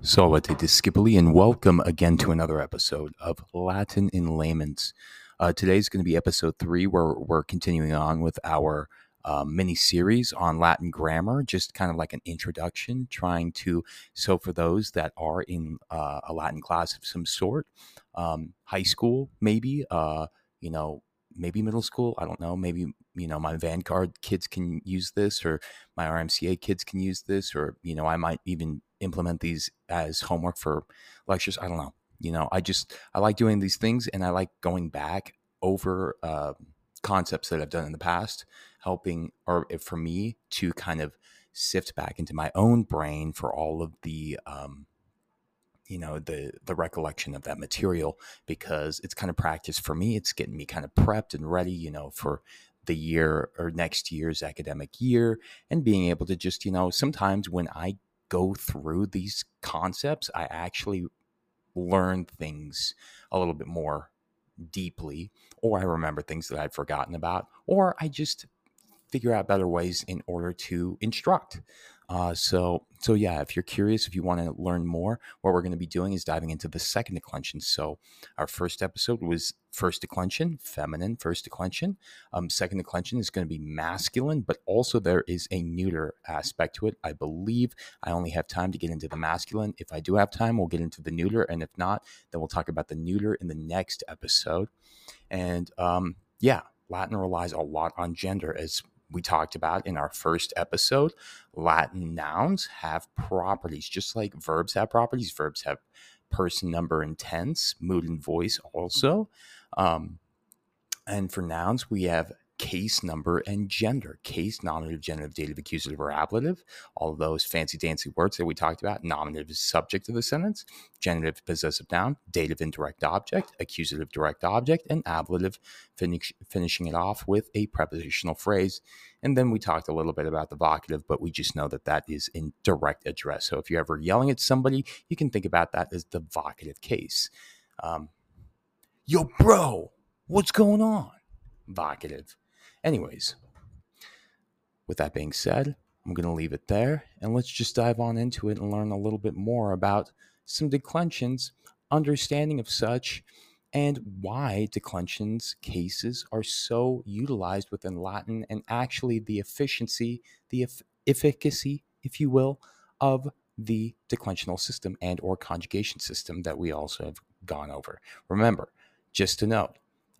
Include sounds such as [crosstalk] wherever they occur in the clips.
Salve Scipoli, and welcome again to another episode of Latin in Layman's. Uh, today is going to be episode three, where we're continuing on with our uh, mini series on Latin grammar, just kind of like an introduction, trying to. So, for those that are in uh, a Latin class of some sort, um, high school, maybe, uh, you know, maybe middle school. I don't know. Maybe, you know, my Vanguard kids can use this or my RMCA kids can use this, or, you know, I might even implement these as homework for lectures. I don't know. You know, I just, I like doing these things and I like going back over uh, concepts that I've done in the past, helping, or for me to kind of sift back into my own brain for all of the, um, you know the the recollection of that material because it's kind of practice for me it's getting me kind of prepped and ready you know for the year or next year's academic year and being able to just you know sometimes when i go through these concepts i actually learn things a little bit more deeply or i remember things that i'd forgotten about or i just figure out better ways in order to instruct uh, so, so yeah, if you're curious, if you want to learn more, what we're going to be doing is diving into the second declension. So, our first episode was first declension, feminine first declension. Um, second declension is going to be masculine, but also there is a neuter aspect to it. I believe I only have time to get into the masculine. If I do have time, we'll get into the neuter, and if not, then we'll talk about the neuter in the next episode. And um, yeah, Latin relies a lot on gender as we talked about in our first episode, Latin nouns have properties, just like verbs have properties. Verbs have person, number, and tense, mood, and voice also. Um, and for nouns, we have case, number, and gender. Case, nominative, genitive, dative, accusative, or ablative. All those fancy dancy words that we talked about. Nominative is subject of the sentence. Genitive, possessive noun. Dative, indirect object. Accusative, direct object. And ablative, finish, finishing it off with a prepositional phrase. And then we talked a little bit about the vocative, but we just know that that is in direct address. So if you're ever yelling at somebody, you can think about that as the vocative case. Um, Yo, bro, what's going on? Vocative. Anyways, with that being said, I'm going to leave it there and let's just dive on into it and learn a little bit more about some declensions, understanding of such, and why declensions cases are so utilized within Latin and actually the efficiency, the efficacy, if you will, of the declensional system and or conjugation system that we also have gone over. Remember, just to note,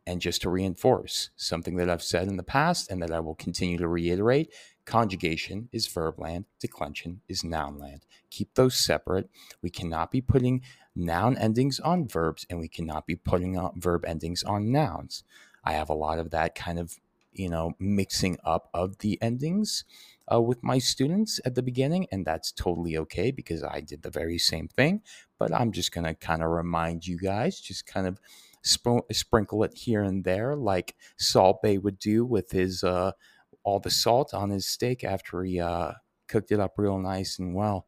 and just to reinforce something that I've said in the past and that I will continue to reiterate conjugation is verb land, declension is noun land. Keep those separate. We cannot be putting noun endings on verbs and we cannot be putting verb endings on nouns. I have a lot of that kind of, you know, mixing up of the endings uh, with my students at the beginning, and that's totally okay because I did the very same thing. But I'm just going to kind of remind you guys, just kind of sp- sprinkle it here and there, like Salt Bae would do with his uh, all the salt on his steak after he uh, cooked it up real nice and well.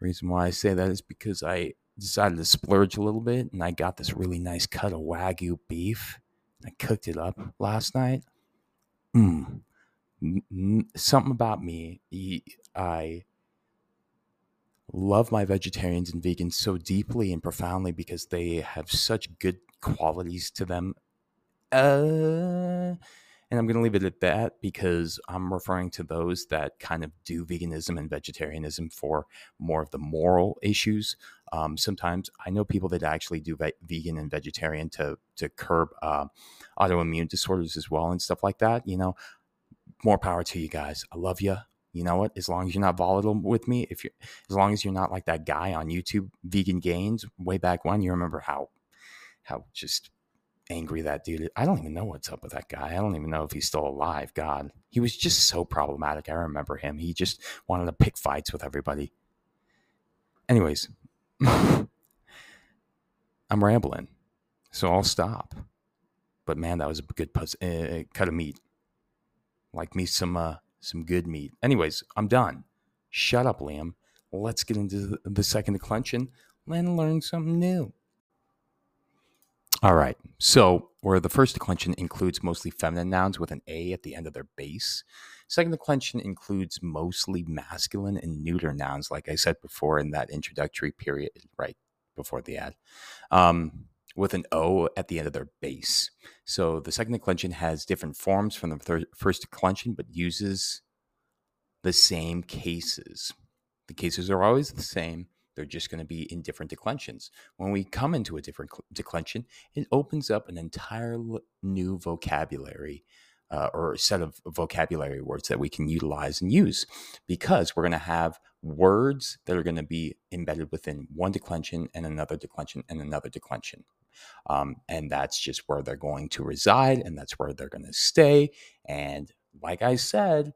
Reason why I say that is because I decided to splurge a little bit, and I got this really nice cut of wagyu beef. I cooked it up last night. Mm. Something about me, I love my vegetarians and vegans so deeply and profoundly because they have such good qualities to them. Uh, and I'm going to leave it at that because I'm referring to those that kind of do veganism and vegetarianism for more of the moral issues. Um, sometimes I know people that actually do ve- vegan and vegetarian to to curb uh, autoimmune disorders as well and stuff like that. You know, more power to you guys. I love you. You know what? As long as you're not volatile with me, if you're, as long as you're not like that guy on YouTube, Vegan Gains, way back when, you remember how how just angry that dude. I don't even know what's up with that guy. I don't even know if he's still alive. God, he was just so problematic. I remember him. He just wanted to pick fights with everybody. Anyways, [laughs] I'm rambling, so I'll stop. But man, that was a good puzz- uh, cut of meat. Like me some uh, some good meat. Anyways, I'm done. Shut up, Liam. Let's get into the second declension and learn something new. All right. So, where the first declension includes mostly feminine nouns with an A at the end of their base, Second declension includes mostly masculine and neuter nouns, like I said before in that introductory period, right before the ad, um, with an O at the end of their base. So the second declension has different forms from the thir- first declension, but uses the same cases. The cases are always the same. They're just going to be in different declensions. When we come into a different declension, it opens up an entire new vocabulary uh, or set of vocabulary words that we can utilize and use because we're going to have words that are going to be embedded within one declension and another declension and another declension. Um, and that's just where they're going to reside and that's where they're going to stay. And like I said,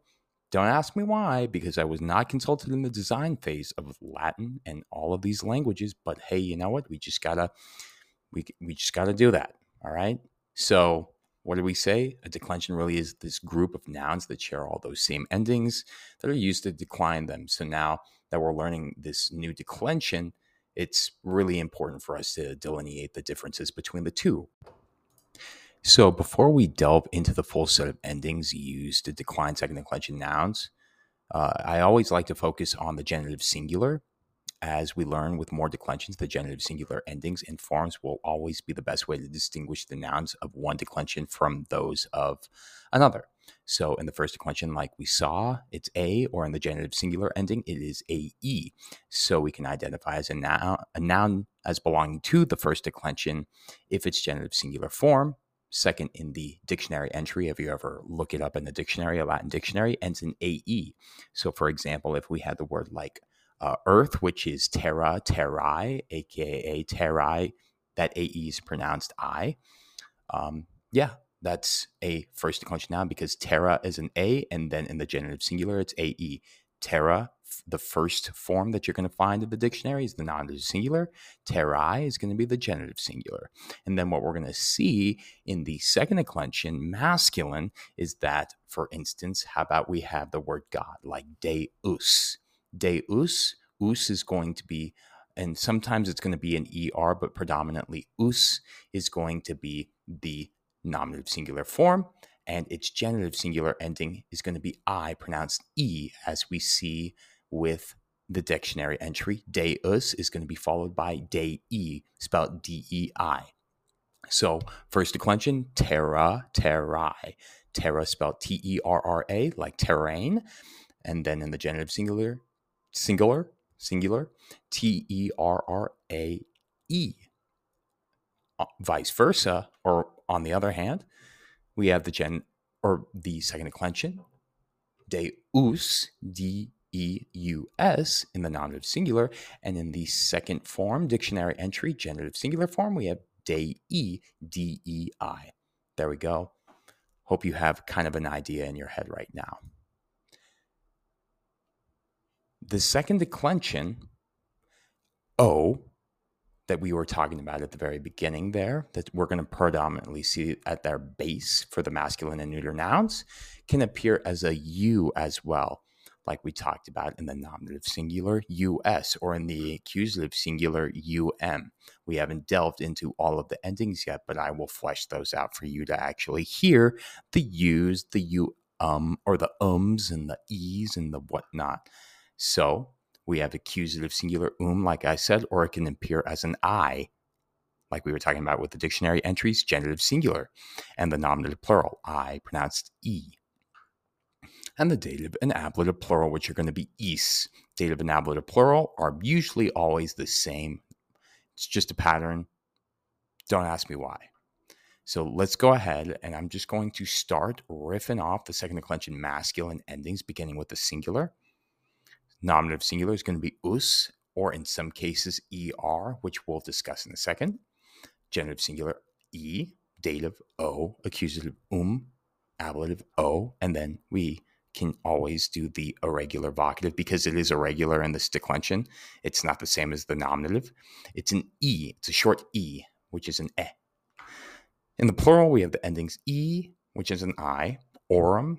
don't ask me why, because I was not consulted in the design phase of Latin and all of these languages. But hey, you know what? We just gotta we we just gotta do that. All right. So what do we say? A declension really is this group of nouns that share all those same endings that are used to decline them. So now that we're learning this new declension, it's really important for us to delineate the differences between the two. So before we delve into the full set of endings used to decline second declension nouns, uh, I always like to focus on the genitive singular. As we learn with more declensions, the genitive singular endings and forms will always be the best way to distinguish the nouns of one declension from those of another. So in the first declension, like we saw, it's a, or in the genitive singular ending, it is a e. So we can identify as a noun, a noun as belonging to the first declension if its genitive singular form second in the dictionary entry. If you ever look it up in the dictionary, a Latin dictionary, ends in AE. So, for example, if we had the word like uh, earth, which is terra, terrae, aka terrae, that AE is pronounced I. Um, yeah, that's a first declension noun because terra is an A, and then in the genitive singular, it's AE. Terra the first form that you're going to find in the dictionary is the nominative singular. Terrae is going to be the genitive singular. And then what we're going to see in the second declension, masculine, is that, for instance, how about we have the word God, like deus. Deus, us is going to be, and sometimes it's going to be an ER, but predominantly us is going to be the nominative singular form and its genitive singular ending is going to be I, pronounced E, as we see with the dictionary entry. Deus is going to be followed by Dei, spelled D E I. So, first declension, terra, terrae. Terra spelled T E R R A, like terrain. And then in the genitive singular, singular, singular, T E R R A E. Uh, vice versa, or on the other hand, we have the gen or the second declension, deus, D E U S in the nominative singular. And in the second form, dictionary entry, genitive singular form, we have dei, D E I. There we go. Hope you have kind of an idea in your head right now. The second declension, O, that we were talking about at the very beginning there, that we're going to predominantly see at their base for the masculine and neuter nouns, can appear as a U as well like we talked about in the nominative singular US or in the accusative singular UM. We haven't delved into all of the endings yet, but I will flesh those out for you to actually hear the U's, the um, or the ums and the E's and the whatnot. So we have accusative singular um, like I said, or it can appear as an I, like we were talking about with the dictionary entries, genitive singular, and the nominative plural, I pronounced E and the dative and ablative plural, which are going to be is. Dative and ablative plural are usually always the same. It's just a pattern. Don't ask me why. So let's go ahead and I'm just going to start riffing off the second declension masculine endings, beginning with the singular. Nominative singular is going to be us, or in some cases, er, which we'll discuss in a second. Genitive singular, e, dative, o, accusative, um, ablative, o, and then we can always do the irregular vocative because it is irregular in this declension. It's not the same as the nominative. It's an E, it's a short E, which is an E. In the plural, we have the endings E, which is an I, orum,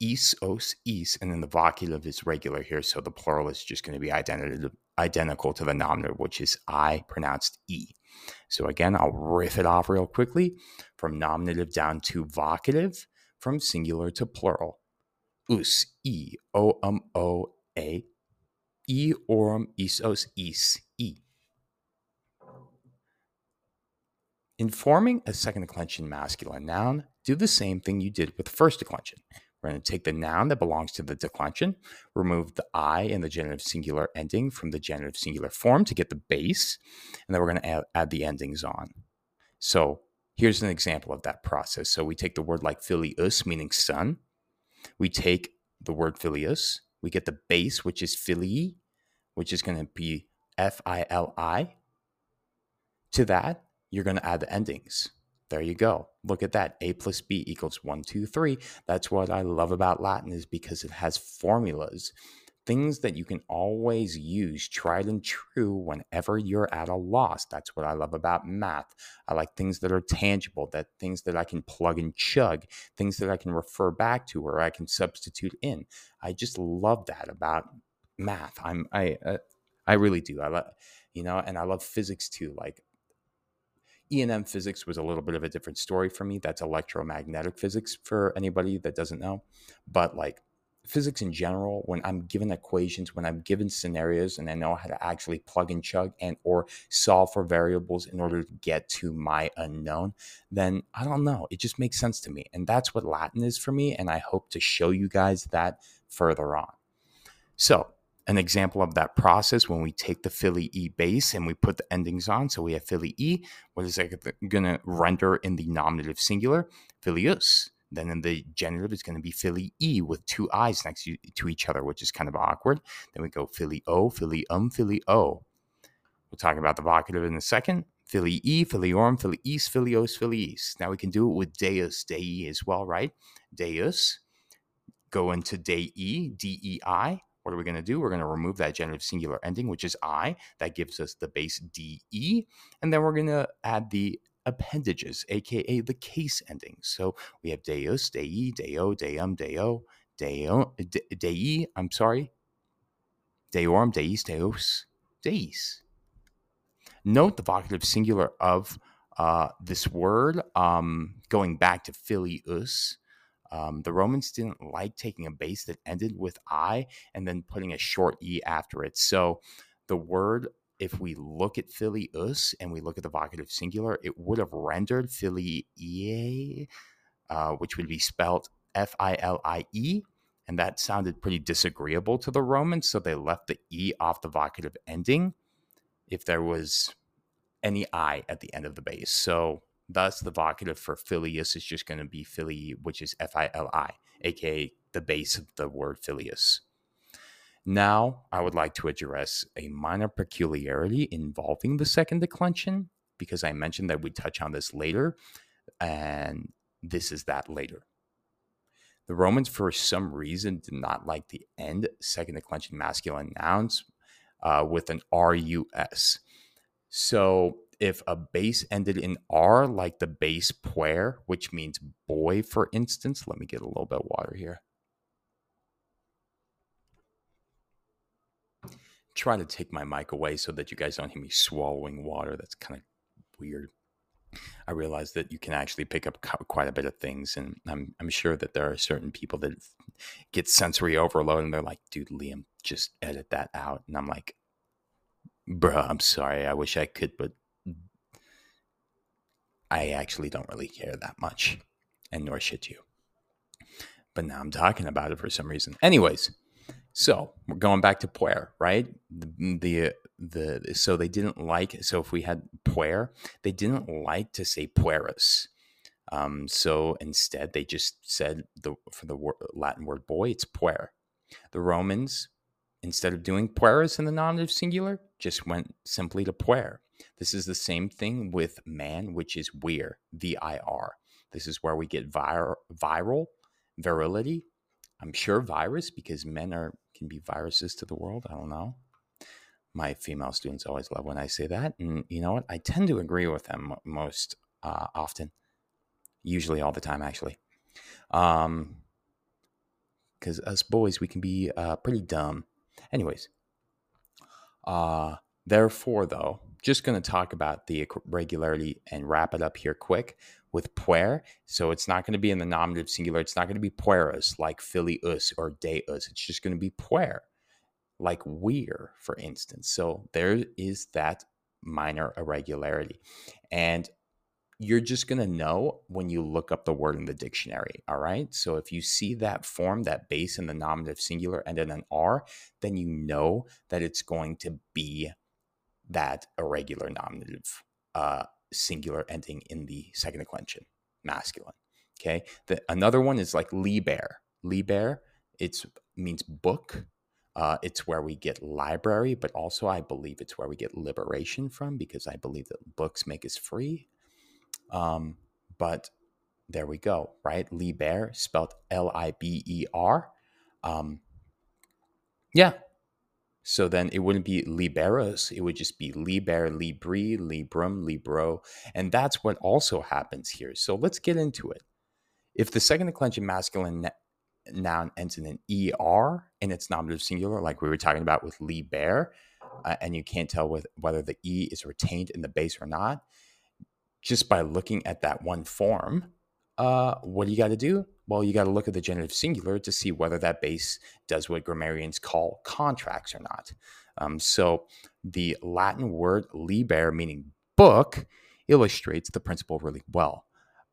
is, os, is, and then the vocative is regular here, so the plural is just going to be identical, identical to the nominative, which is I pronounced E. So again, I'll riff it off real quickly from nominative down to vocative, from singular to plural us, e, o, o, a, orum, isos, is, e. In forming a second declension masculine noun, do the same thing you did with the first declension. We're going to take the noun that belongs to the declension, remove the I in the genitive singular ending from the genitive singular form to get the base, and then we're going to add, add the endings on. So here's an example of that process. So we take the word like filius, meaning son. We take the word filius, we get the base, which is filii, which is going to be F I L I. To that, you're going to add the endings. There you go. Look at that. A plus B equals one, two, three. That's what I love about Latin is because it has formulas, things that you can always use, tried and true, whenever you're at a loss. That's what I love about math. I like things that are tangible, that things that I can plug and chug, things that I can refer back to or I can substitute in. I just love that about math. I'm I uh, I really do. I love you know, and I love physics too. Like E&M physics was a little bit of a different story for me. That's electromagnetic physics for anybody that doesn't know. But like physics in general, when I'm given equations, when I'm given scenarios and I know how to actually plug and chug and or solve for variables in order to get to my unknown, then I don't know. It just makes sense to me. And that's what Latin is for me. And I hope to show you guys that further on. So an example of that process when we take the Philly E base and we put the endings on. So we have Philly E. What is that going to render in the nominative singular? Filius. Then in the genitive, it's going to be Philly E with two I's next to each other, which is kind of awkward. Then we go filio, Philly um, filio. We'll talk about the vocative in a second. Philly E, filiorum, Philly East, filios, filiis. Now we can do it with Deus, Dei as well, right? Deus. Go into Dei, D E I what are we going to do? We're going to remove that genitive singular ending, which is I. That gives us the base DE. And then we're going to add the appendages, aka the case endings. So we have deus, dei, deo, deum, deo, deo, de, dei, I'm sorry, deorum, deis, deus, deis. Note the vocative singular of uh, this word um, going back to filius um, the Romans didn't like taking a base that ended with I and then putting a short E after it. So the word, if we look at filius and we look at the vocative singular, it would have rendered filie, uh, which would be spelled F I L I E. And that sounded pretty disagreeable to the Romans. So they left the E off the vocative ending if there was any I at the end of the base. So Thus, the vocative for filius is just going to be fili, which is F I L I, aka the base of the word filius. Now, I would like to address a minor peculiarity involving the second declension, because I mentioned that we touch on this later, and this is that later. The Romans, for some reason, did not like the end second declension masculine nouns uh, with an RUS. So if a base ended in R, like the base puer, which means boy, for instance, let me get a little bit of water here. Try to take my mic away so that you guys don't hear me swallowing water. That's kind of weird. I realize that you can actually pick up quite a bit of things, and I'm I'm sure that there are certain people that get sensory overload, and they're like, "Dude, Liam, just edit that out." And I'm like, "Bruh, I'm sorry. I wish I could, but I actually don't really care that much, and nor should you. But now I'm talking about it for some reason. Anyways, so we're going back to puer, right? The, the the so they didn't like so if we had puer, they didn't like to say pueris. Um, so instead, they just said the for the Latin word boy, it's puer. The Romans, instead of doing pueris in the nominative singular, just went simply to puer. This is the same thing with man, which is vir, V I R. This is where we get vir- viral, virility. I'm sure virus because men are can be viruses to the world. I don't know. My female students always love when I say that, and you know what? I tend to agree with them most uh, often, usually all the time, actually. Um, because us boys we can be uh, pretty dumb. Anyways, uh, therefore, though, just going to talk about the regularity and wrap it up here quick. With puer. So it's not going to be in the nominative singular. It's not going to be pueros like filius or deus. It's just going to be puer, like we're, for instance. So there is that minor irregularity. And you're just going to know when you look up the word in the dictionary. All right. So if you see that form, that base in the nominative singular and then an R, then you know that it's going to be that irregular nominative uh, singular ending in the second declension, masculine. Okay. The, another one is like liber. Liber, it means book. Uh, it's where we get library, but also I believe it's where we get liberation from because I believe that books make us free. Um, but there we go, right? Liber, spelled L I B E R. Um, yeah. So then it wouldn't be liberos, it would just be liber, libri, librum, libro. And that's what also happens here. So let's get into it. If the second declension masculine noun ends in an er and it's nominative singular, like we were talking about with liber, uh, and you can't tell with, whether the e is retained in the base or not, just by looking at that one form, uh, what do you got to do? Well, you got to look at the genitive singular to see whether that base does what grammarians call contracts or not. Um, so the Latin word liber, meaning book, illustrates the principle really well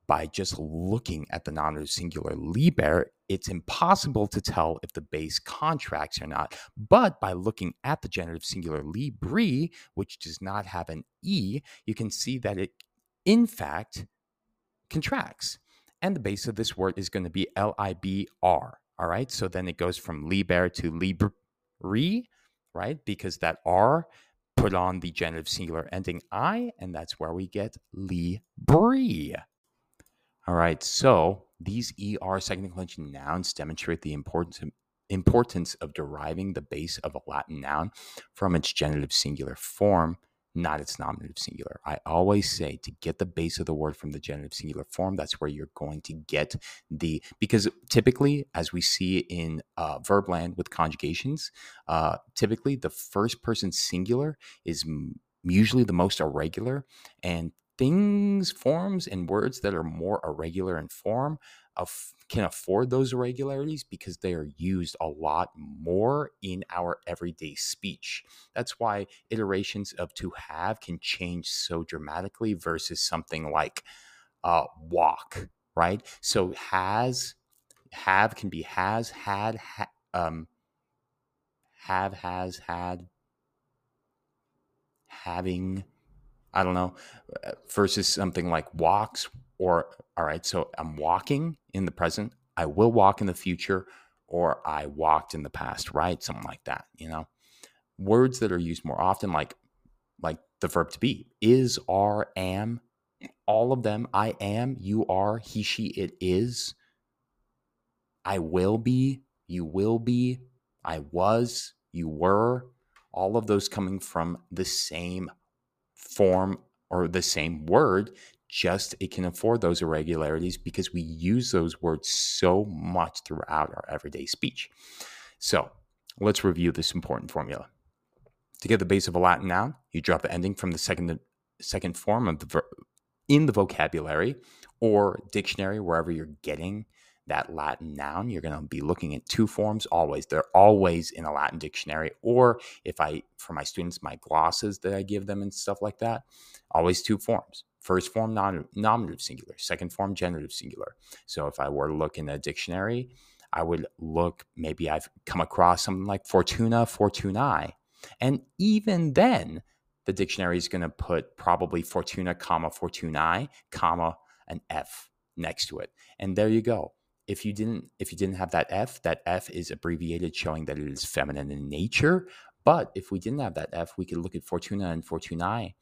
by just looking at the nominative singular liber, it's impossible to tell if the base contracts or not. But by looking at the genitive singular libri, which does not have an E, you can see that it, in fact, contracts. And the base of this word is going to be L I B R. All right. So then it goes from liber to libri, right? Because that R put on the genitive singular ending I, and that's where we get libri. All right, so these ER second declension nouns demonstrate the importance of, importance of deriving the base of a Latin noun from its genitive singular form, not its nominative singular. I always say to get the base of the word from the genitive singular form, that's where you're going to get the, because typically, as we see in uh, verb land with conjugations, uh, typically the first person singular is usually the most irregular and things, forms, and words that are more irregular in form of, can afford those irregularities because they are used a lot more in our everyday speech. That's why iterations of to have can change so dramatically versus something like uh, walk, right? So has, have can be has, had, ha, um, have, has, had, having, I don't know, uh, versus something like walks or, all right, so I'm walking in the present, I will walk in the future, or I walked in the past, right? Something like that, you know? Words that are used more often, like like the verb to be, is, are, am, all of them, I am, you are, he, she, it is, I will be, you will be, I was, you were, all of those coming from the same form or the same word, just it can afford those irregularities because we use those words so much throughout our everyday speech. So let's review this important formula. To get the base of a Latin noun, you drop the ending from the second second form of the ver- in the vocabulary or dictionary, wherever you're getting that Latin noun, you're going to be looking at two forms always. They're always in a Latin dictionary. Or if I, for my students, my glosses that I give them and stuff like that, always two forms. First form, nominative singular. Second form, genitive singular. So if I were to look in a dictionary, I would look, maybe I've come across something like Fortuna, Fortunae. And even then, the dictionary is going to put probably Fortuna, comma, Fortunae, comma, an F next to it. And there you go if you didn't if you didn't have that f that f is abbreviated showing that it is feminine in nature. But if we didn't have that f we could look at fortuna and fortunae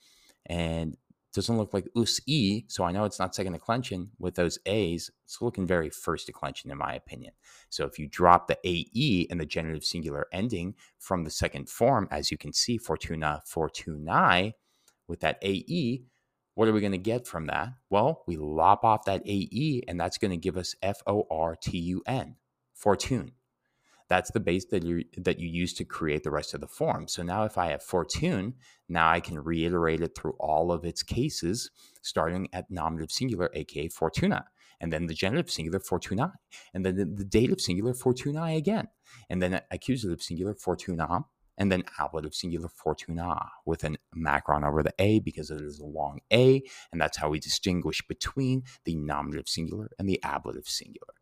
and doesn't look like us e so i know it's not second declension with those a's. It's looking very first declension in my opinion. So if you drop the ae and the genitive singular ending from the second form as you can see fortuna fortunae with that ae what are we going to get from that? Well, we lop off that AE, and that's going to give us F O R T U N, fortune. That's the base that you that you use to create the rest of the form. So now if I have fortune, now I can reiterate it through all of its cases, starting at nominative singular, aka fortuna, and then the genitive singular fortunae, and then the, the dative singular fortunae again, and then accusative singular fortunam, and then ablative singular fortuna with an macron over the A because it is a long A. And that's how we distinguish between the nominative singular and the ablative singular.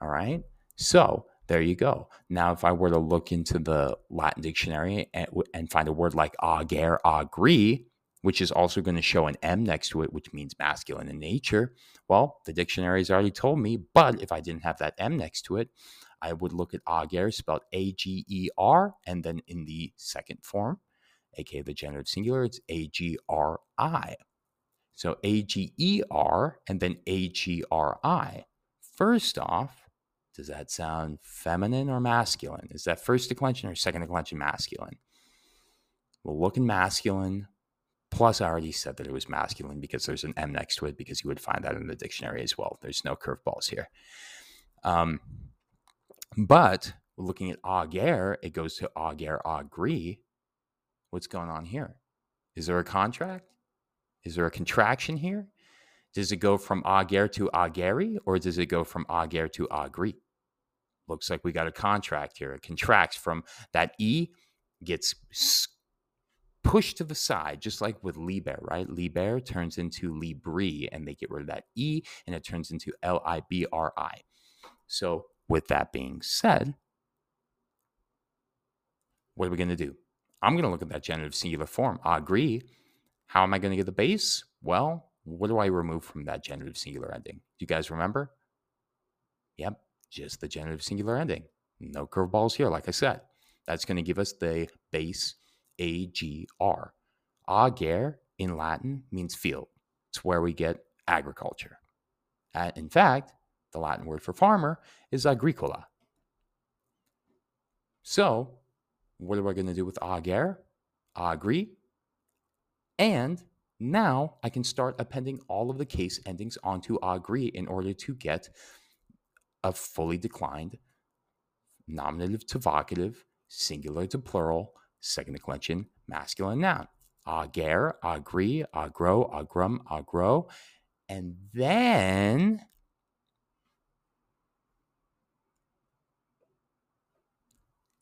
All right. So there you go. Now, if I were to look into the Latin dictionary and, and find a word like ager, agri, which is also going to show an M next to it, which means masculine in nature, well, the dictionary has already told me. But if I didn't have that M next to it, I would look at ager spelled A G E R, and then in the second form, aka the genitive singular, it's A G R I. So A G E R and then A G R I. First off, does that sound feminine or masculine? Is that first declension or second declension masculine? Well, looking masculine. Plus, I already said that it was masculine because there's an M next to it because you would find that in the dictionary as well. There's no curveballs here. Um, but looking at ager, it goes to ager agri. What's going on here? Is there a contract? Is there a contraction here? Does it go from ager to ageri or does it go from ager to agri? Looks like we got a contract here. It contracts from that E gets pushed to the side, just like with liber, right? Liber turns into libri and they get rid of that E and it turns into L I B R I. So with that being said, what are we going to do? I'm going to look at that genitive singular form. I agree. How am I going to get the base? Well, what do I remove from that genitive singular ending? Do you guys remember? Yep, just the genitive singular ending. No curveballs here, like I said. That's going to give us the base AGR. Ager in Latin means field. It's where we get agriculture. In fact, the Latin word for farmer is agricola. So, what are we going to do with ager? Agri. And now I can start appending all of the case endings onto agri in order to get a fully declined nominative to vocative, singular to plural, second declension, masculine noun. Ager, agri, agro, agrum, agro. And then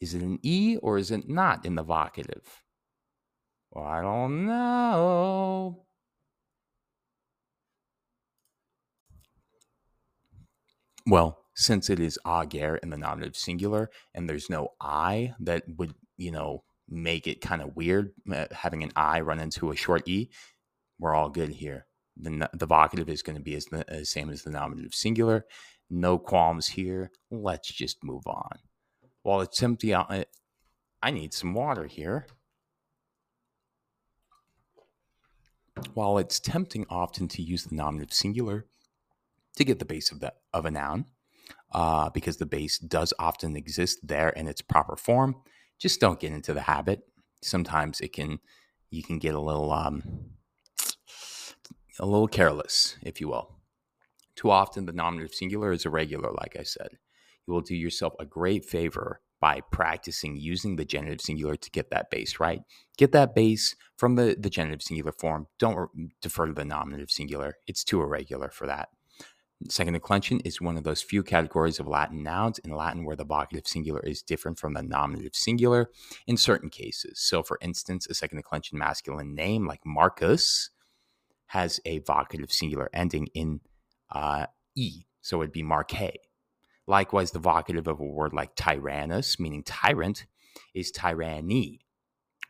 Is it an E or is it not in the vocative? Well, I don't know. Well, since it is ager in the nominative singular and there's no I that would, you know, make it kind of weird uh, having an I run into a short E, we're all good here. The, the vocative is going to be as the as same as the nominative singular. No qualms here. Let's just move on. While it's empty I, I need some water here. While it's tempting often to use the nominative singular to get the base of, the, of a noun, uh, because the base does often exist there in its proper form, just don't get into the habit. Sometimes it can, you can get a little, um, a little careless, if you will. Too often, the nominative singular is irregular, like I said you will do yourself a great favor by practicing using the genitive singular to get that base right. Get that base from the, the genitive singular form. Don't defer to the nominative singular, it's too irregular for that. Second declension is one of those few categories of Latin nouns in Latin where the vocative singular is different from the nominative singular in certain cases. So, for instance, a second declension masculine name like Marcus has a vocative singular ending in uh, E. So it'd be Marce. Likewise, the vocative of a word like tyrannus, meaning tyrant, is tyranne.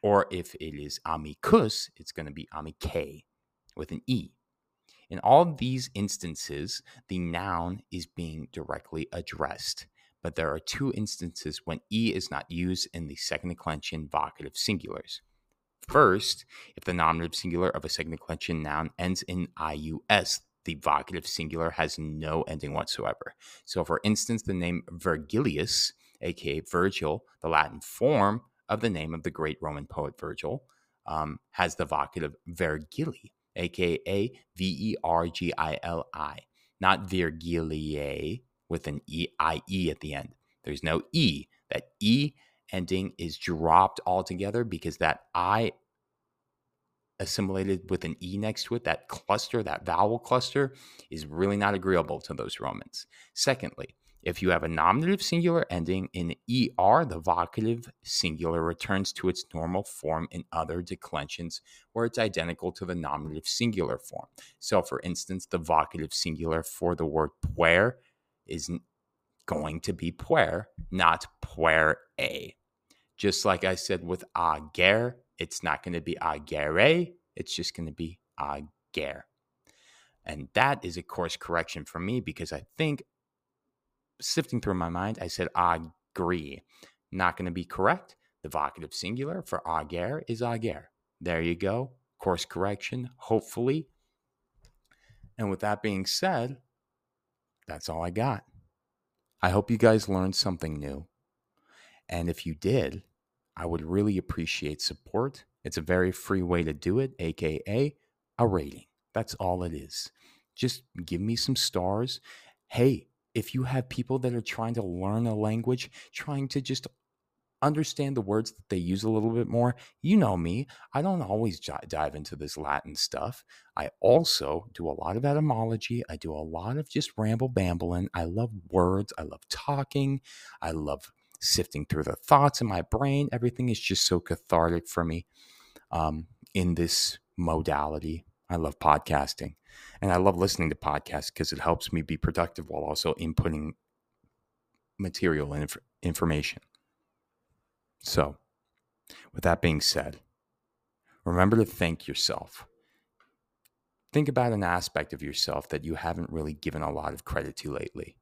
Or if it is amicus, it's going to be amice with an E. In all these instances, the noun is being directly addressed, but there are two instances when E is not used in the second declension vocative singulars. First, if the nominative singular of a second declension noun ends in IUS, the vocative singular has no ending whatsoever. So, for instance, the name Virgilius, aka Virgil, the Latin form of the name of the great Roman poet Virgil, um, has the vocative Vergili, aka V E R G I L I, not Virgilie with an E I E at the end. There's no E. That E ending is dropped altogether because that I assimilated with an E next to it, that cluster, that vowel cluster, is really not agreeable to those Romans. Secondly, if you have a nominative singular ending in ER, the vocative singular returns to its normal form in other declensions where it's identical to the nominative singular form. So, for instance, the vocative singular for the word puer is going to be puer, not puer a. Just like I said with ager, it's not going to be agere, it's just going to be ager. And that is a course correction for me because I think sifting through my mind, I said agri. Not going to be correct. The vocative singular for ager is ager. There you go. Course correction, hopefully. And with that being said, that's all I got. I hope you guys learned something new. And if you did, I would really appreciate support. It's a very free way to do it, aka a rating. That's all it is. Just give me some stars. Hey, if you have people that are trying to learn a language, trying to just understand the words that they use a little bit more, you know me. I don't always j- dive into this Latin stuff. I also do a lot of etymology. I do a lot of just ramble bambling. I love words. I love talking. I love sifting through the thoughts in my brain. Everything is just so cathartic for me um, in this modality. I love podcasting and I love listening to podcasts because it helps me be productive while also inputting material and inf- information. So, with that being said, remember to thank yourself. Think about an aspect of yourself that you haven't really given a lot of credit to lately,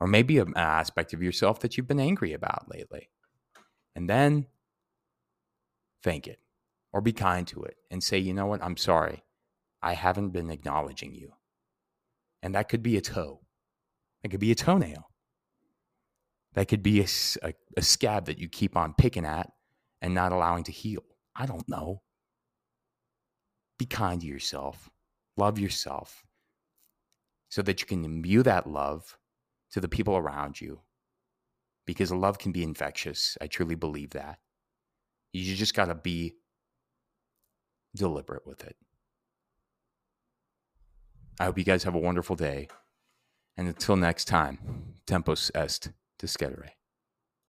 or maybe an aspect of yourself that you've been angry about lately. And then thank it or be kind to it and say, you know what, I'm sorry. I haven't been acknowledging you. And that could be a toe. It could be a toenail. That could be a, a, a, scab that you keep on picking at and not allowing to heal. I don't know. Be kind to yourself. Love yourself so that you can imbue that love to the people around you. Because love can be infectious. I truly believe that. You just got to be deliberate with it. I hope you guys have a wonderful day. And until next time, tempus est discedere.